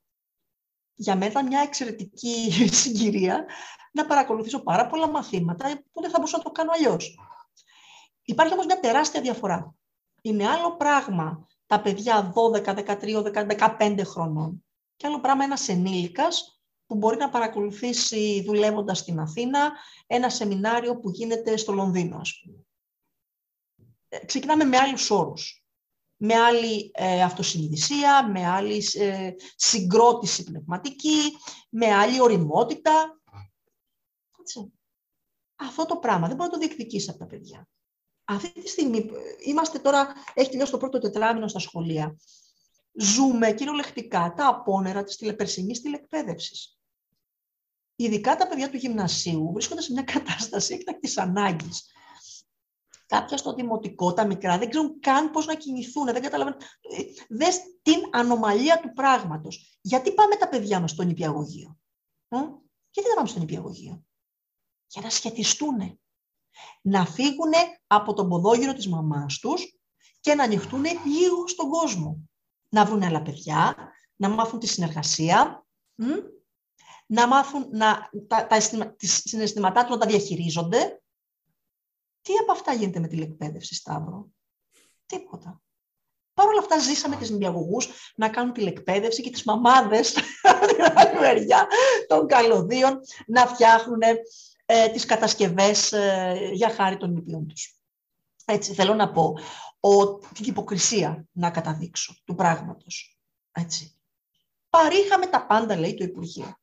Για μένα ήταν μια εξαιρετική συγκυρία να παρακολουθήσω πάρα πολλά μαθήματα που δεν θα μπορούσα να το κάνω αλλιώς. Υπάρχει όμως μια τεράστια διαφορά. Είναι άλλο πράγμα τα παιδιά 12, 13, 15 χρονών και άλλο πράγμα ένας ενήλικας που μπορεί να παρακολουθήσει δουλεύοντας στην Αθήνα ένα σεμινάριο που γίνεται στο Λονδίνο, ας πούμε. Ε, ξεκινάμε με άλλους όρους. Με άλλη ε, αυτοσυνειδησία, με άλλη ε, συγκρότηση πνευματική, με άλλη οριμότητα. Αυτό το πράγμα δεν μπορεί να το διεκδικήσει από τα παιδιά. Αυτή τη στιγμή είμαστε τώρα, έχει τελειώσει το πρώτο τετράμινο στα σχολεία. Ζούμε κυριολεκτικά τα απόνερα της τηλεπερσινής τηλεκπαίδευσης. Ειδικά τα παιδιά του γυμνασίου βρίσκονται σε μια κατάσταση έκτακτης ανάγκης. Κάποια στο δημοτικό, τα μικρά, δεν ξέρουν καν πώς να κινηθούν, δεν καταλαβαίνουν. Ε, δες την ανομαλία του πράγματος. Γιατί πάμε τα παιδιά μας στο νηπιαγωγείο. Ε; Γιατί δεν πάμε στο νηπιαγωγείο; Για να σχετιστούν να φύγουν από τον ποδόγυρο της μαμάς τους και να ανοιχτούν λίγο στον κόσμο. Να βρουν άλλα παιδιά, να μάθουν τη συνεργασία, να μάθουν να, τα, τα συναισθήματά τους να τα διαχειρίζονται. Τι από αυτά γίνεται με τηλεκπαίδευση, Σταύρο; Τίποτα. Παρ' όλα αυτά ζήσαμε τις νηπιαγωγούς να κάνουν τηλεκπαίδευση και τις μαμάδες την άλλη μεριά των καλωδίων να φτιάχνουν ε, τις κατασκευές ε, για χάρη των νηπιών τους. Έτσι, θέλω να πω ο, την υποκρισία να καταδείξω του πράγματος. Έτσι. Παρήχαμε τα πάντα, λέει το Υπουργείο.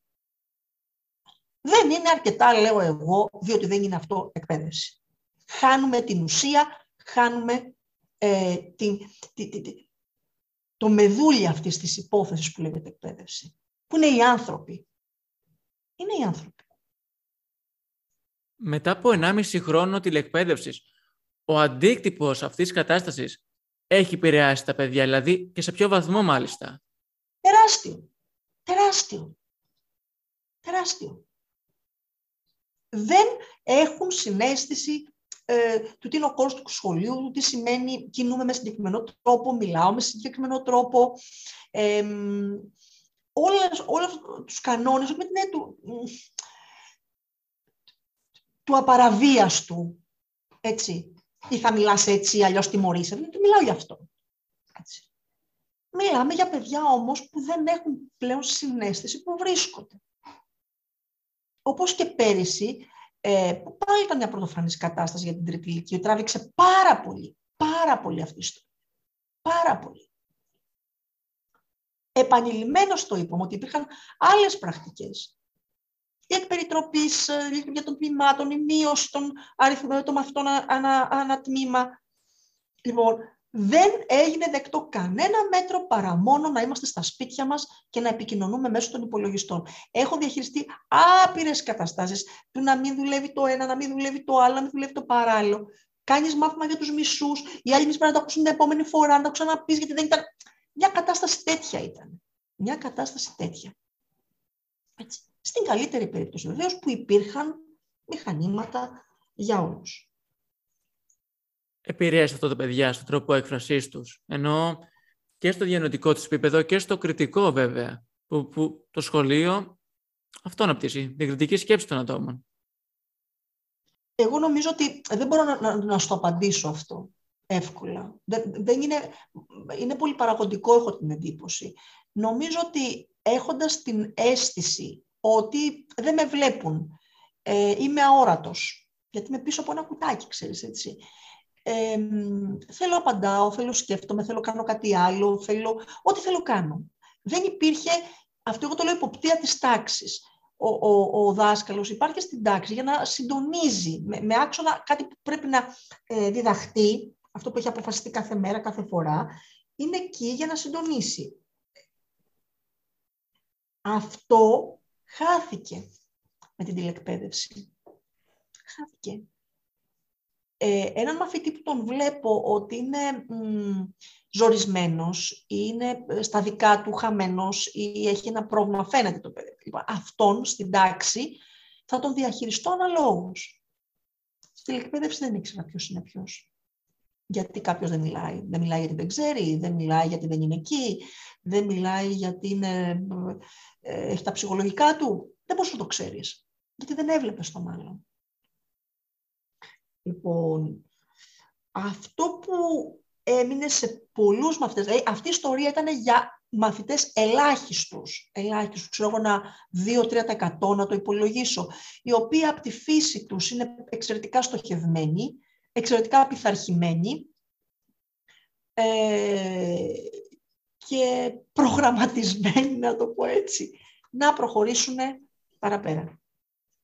Δεν είναι αρκετά, λέω εγώ, διότι δεν είναι αυτό εκπαίδευση. Χάνουμε την ουσία, χάνουμε ε, την, το μεδούλι αυτής της υπόθεσης που λέγεται εκπαίδευση. Που είναι οι άνθρωποι. Είναι οι άνθρωποι. Μετά από 1,5 χρόνο τηλεκπαίδευσης, ο αντίκτυπος αυτής της κατάστασης έχει επηρεάσει τα παιδιά, δηλαδή και σε ποιο βαθμό μάλιστα; Τεράστιο. Τεράστιο. Τεράστιο. Δεν έχουν συνέστηση ε, του τι είναι ο κόρος του σχολείου, του τι σημαίνει κινούμε με συγκεκριμένο τρόπο, μιλάω με συγκεκριμένο τρόπο. Ε, όλες, όλους τους κανόνες, με την του, του απαραβίαστου, έτσι. Ή θα μιλάς έτσι, αλλιώς τιμωρείσαι. Δεν μιλάω γι' αυτό. Έτσι. Μιλάμε για παιδιά όμως που δεν έχουν πλέον συνέστηση που βρίσκονται. Όπως και πέρυσι, ε, που πάλι ήταν μια πρωτοφανής κατάσταση για την τρίτη ηλικία, τράβηξε πάρα πολύ, πάρα πολύ αυτή η ιστορία. Πάρα πολύ. Επανειλημμένως το είπαμε ότι υπήρχαν άλλες πρακτικές. Η εκπεριτροπή ε, λειτουργία των τμήματων, η μείωση των αριθμών των μαθητών ανά, ανά τμήμα. Λοιπόν, δεν έγινε δεκτό κανένα μέτρο παρά μόνο να είμαστε στα σπίτια μας και να επικοινωνούμε μέσω των υπολογιστών. Έχω διαχειριστεί άπειρες καταστάσεις του να μην δουλεύει το ένα, να μην δουλεύει το άλλο, να μην δουλεύει το παράλληλο. Κάνεις μάθημα για τους μισούς, οι άλλοι μισοί πρέπει να το ακούσουν την επόμενη φορά, να το ξαναπείς, γιατί δεν ήταν. Μια κατάσταση τέτοια ήταν. Μια κατάσταση τέτοια. Έτσι. Στην καλύτερη περίπτωση βεβαίως που υπήρχαν μηχανήματα για όλους επηρέασε αυτό το παιδιά στον τρόπο έκφρασής τους. Ενώ και στο διανοητικό της επίπεδο και στο κριτικό βέβαια, που, που το σχολείο αυτό αναπτύσσει, την κριτική σκέψη των ατόμων. Εγώ νομίζω ότι δεν μπορώ να, να, να στο απαντήσω αυτό εύκολα. Δεν, είναι, είναι πολύ παραγωγικό, έχω την εντύπωση. Νομίζω ότι έχοντας την αίσθηση ότι δεν με βλέπουν, ε, είμαι αόρατος, γιατί είμαι πίσω από ένα κουτάκι, ξέρεις, έτσι ε, θέλω απαντάω, θέλω σκέφτομαι, θέλω κάνω κάτι άλλο, θέλω, ό,τι θέλω κάνω. Δεν υπήρχε, αυτό εγώ το λέω υποπτία της τάξης. Ο, ο, ο δάσκαλος υπάρχει στην τάξη για να συντονίζει με, με άξονα κάτι που πρέπει να ε, διδαχτεί, αυτό που έχει αποφασιστεί κάθε μέρα, κάθε φορά, είναι εκεί για να συντονίσει. Αυτό χάθηκε με την τηλεκπαίδευση. Χάθηκε ε, έναν μαθητή που τον βλέπω ότι είναι μ, ζορισμένος ή είναι στα δικά του χαμένος ή έχει ένα πρόβλημα, φαίνεται το παιδί. Λοιπόν, αυτόν στην τάξη θα τον διαχειριστώ αναλόγως. Στην εκπαίδευση δεν ήξερα ποιος είναι ποιος. Γιατί κάποιος δεν μιλάει. Δεν μιλάει γιατί δεν ξέρει, δεν μιλάει γιατί δεν είναι εκεί, δεν μιλάει γιατί είναι, ε, έχει τα ψυχολογικά του. Δεν μπορείς να το ξέρεις. Γιατί δεν έβλεπες το μάλλον. Λοιπόν, αυτό που έμεινε σε πολλούς μαθητές, δηλαδή αυτή η ιστορία ήταν για μαθητές ελάχιστους, ελάχιστους, ξέρω εγώ ένα 2-3% να το υπολογίσω, οι οποίοι από τη φύση τους είναι εξαιρετικά στοχευμένοι, εξαιρετικά πειθαρχημένοι ε, και προγραμματισμένοι, να το πω έτσι, να προχωρήσουν παραπέρα.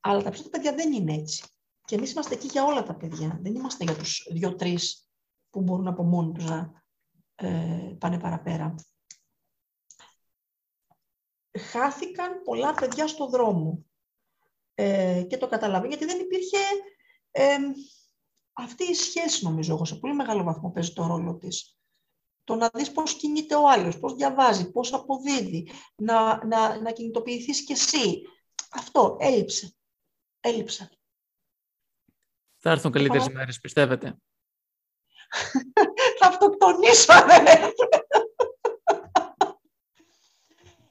Αλλά τα περισσότερα παιδιά δεν είναι έτσι. Και εμείς είμαστε εκεί για όλα τα παιδιά. Δεν είμαστε για τους δύο-τρεις που μπορούν από μόνοι τους να ε, πάνε παραπέρα. Χάθηκαν πολλά παιδιά στο δρόμο. Ε, και το καταλαβαίνω γιατί δεν υπήρχε ε, αυτή η σχέση νομίζω εγώ σε πολύ μεγάλο βαθμό παίζει το ρόλο της. Το να δεις πώς κινείται ο άλλος, πώς διαβάζει, πώς αποδίδει, να, να, να κινητοποιηθείς κι εσύ. Αυτό έλειψε. Έλειψε. Θα έρθουν καλύτερες λοιπόν... μέρες, πιστεύετε; θα αυτοκτονήσω, αν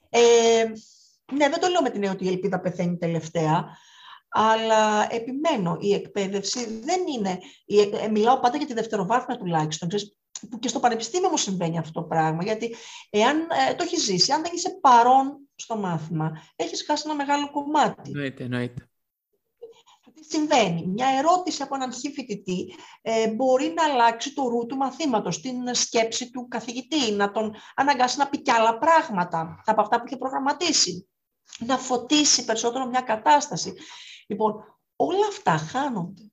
ε, ναι, δεν το λέω με την έννοια ότι η ελπίδα πεθαίνει τελευταία, αλλά επιμένω, η εκπαίδευση δεν είναι... Ε, μιλάω πάντα για τη δευτεροβάθμια τουλάχιστον, που και στο πανεπιστήμιο μου συμβαίνει αυτό το πράγμα, γιατί εάν ε, το έχεις ζήσει, αν δεν είσαι παρόν στο μάθημα, έχεις χάσει ένα μεγάλο κομμάτι. Εννοείται, εννοείται τι συμβαίνει. Μια ερώτηση από έναν χι φοιτητή ε, μπορεί να αλλάξει το ρου του μαθήματος, την σκέψη του καθηγητή, να τον αναγκάσει να πει κι άλλα πράγματα από αυτά που είχε προγραμματίσει, να φωτίσει περισσότερο μια κατάσταση. Λοιπόν, όλα αυτά χάνονται.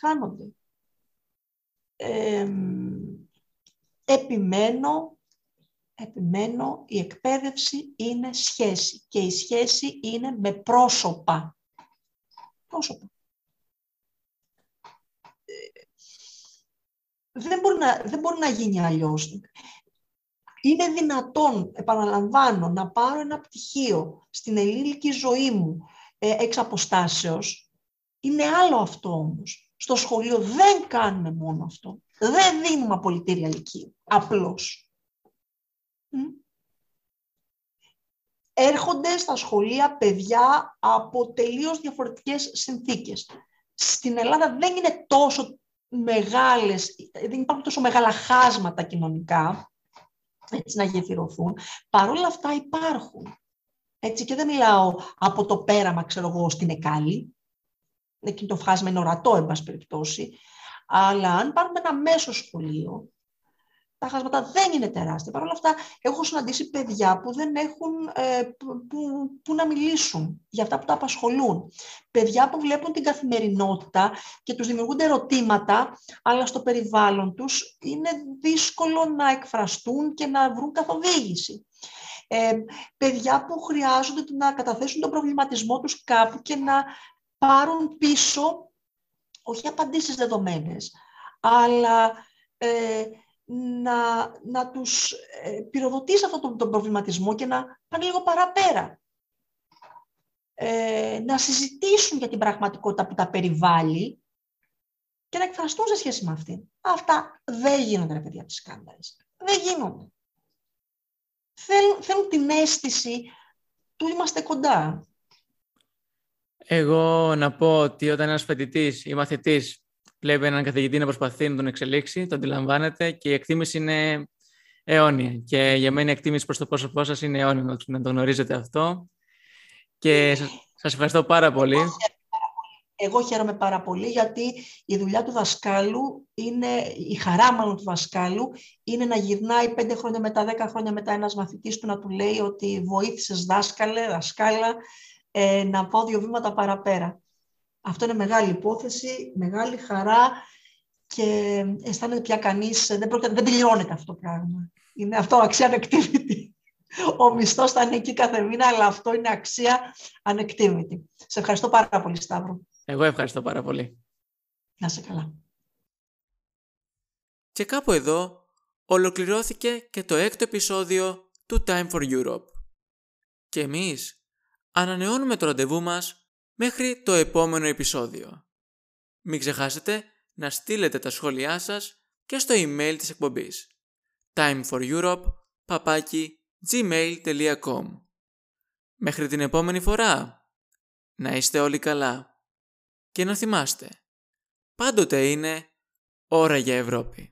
Χάνονται. επιμένω, επιμένω, η εκπαίδευση είναι σχέση και η σχέση είναι με πρόσωπα πρόσωπο. Δεν μπορεί να, δεν μπορεί να γίνει αλλιώς. Είναι δυνατόν, επαναλαμβάνω, να πάρω ένα πτυχίο στην ελληνική ζωή μου ε, εξ αποστάσεως. Είναι άλλο αυτό όμως. Στο σχολείο δεν κάνουμε μόνο αυτό. Δεν δίνουμε απολυτήρια λυκείου. Απλώς. Έρχονται στα σχολεία παιδιά από τελείως διαφορετικές συνθήκες. Στην Ελλάδα δεν είναι τόσο μεγάλες, δεν υπάρχουν τόσο μεγάλα χάσματα κοινωνικά, έτσι να γεφυρωθούν. Παρ' όλα αυτά υπάρχουν. Έτσι, και δεν μιλάω από το πέραμα, ξέρω εγώ, στην Εκάλη. Εκεί το φάσμα είναι ορατό, εν πάση περιπτώσει. Αλλά αν πάρουμε ένα μέσο σχολείο, τα χάσματα δεν είναι τεράστια. Παρ' όλα αυτά, έχω συναντήσει παιδιά που δεν έχουν ε, που, που, να μιλήσουν για αυτά που τα απασχολούν. Παιδιά που βλέπουν την καθημερινότητα και τους δημιουργούνται ερωτήματα, αλλά στο περιβάλλον τους είναι δύσκολο να εκφραστούν και να βρουν καθοδήγηση. Ε, παιδιά που χρειάζονται να καταθέσουν τον προβληματισμό τους κάπου και να πάρουν πίσω, όχι απαντήσεις δεδομένες, αλλά ε, να, να τους ε, πυροδοτήσει αυτόν τον, τον προβληματισμό και να πάνε λίγο παραπέρα. Ε, να συζητήσουν για την πραγματικότητα που τα περιβάλλει και να εκφραστούν σε σχέση με αυτή. Αυτά δεν γίνονται, ρε παιδιά, από τις κάμερες. Δεν γίνονται. Θέλουν, θέλουν την αίσθηση του είμαστε κοντά. Εγώ να πω ότι όταν ένας φοιτητής ή μαθητής βλέπει έναν καθηγητή να προσπαθεί να τον εξελίξει, τον αντιλαμβάνεται και η εκτίμηση είναι αιώνια. Και για μένα η εκτίμηση προς το πρόσωπό σας είναι αιώνια, να το γνωρίζετε αυτό. Και σας ευχαριστώ πάρα πολύ. Εγώ χαίρομαι πάρα πολύ γιατί η δουλειά του δασκάλου είναι, η χαρά μάλλον του δασκάλου είναι να γυρνάει πέντε χρόνια μετά, δέκα χρόνια μετά ένας μαθητής του να του λέει ότι βοήθησες δάσκαλε, δασκάλα, ε, να πάω δύο βήματα παραπέρα. Αυτό είναι μεγάλη υπόθεση, μεγάλη χαρά και αισθάνεται πια κανείς, δεν, πρόκειται, δεν τελειώνεται αυτό το πράγμα. Είναι αυτό αξία ανεκτήμητη. Ο μισθός θα είναι εκεί κάθε μήνα, αλλά αυτό είναι αξία ανεκτήμητη. Σε ευχαριστώ πάρα πολύ, Σταύρο. Εγώ ευχαριστώ πάρα πολύ. Να σε καλά. Και κάπου εδώ ολοκληρώθηκε και το έκτο επεισόδιο του Time for Europe. Και εμείς ανανεώνουμε το ραντεβού μας μέχρι το επόμενο επεισόδιο. Μην ξεχάσετε να στείλετε τα σχόλιά σας και στο email της εκπομπής timeforeurope.gmail.com Μέχρι την επόμενη φορά, να είστε όλοι καλά. Και να θυμάστε, πάντοτε είναι ώρα για Ευρώπη.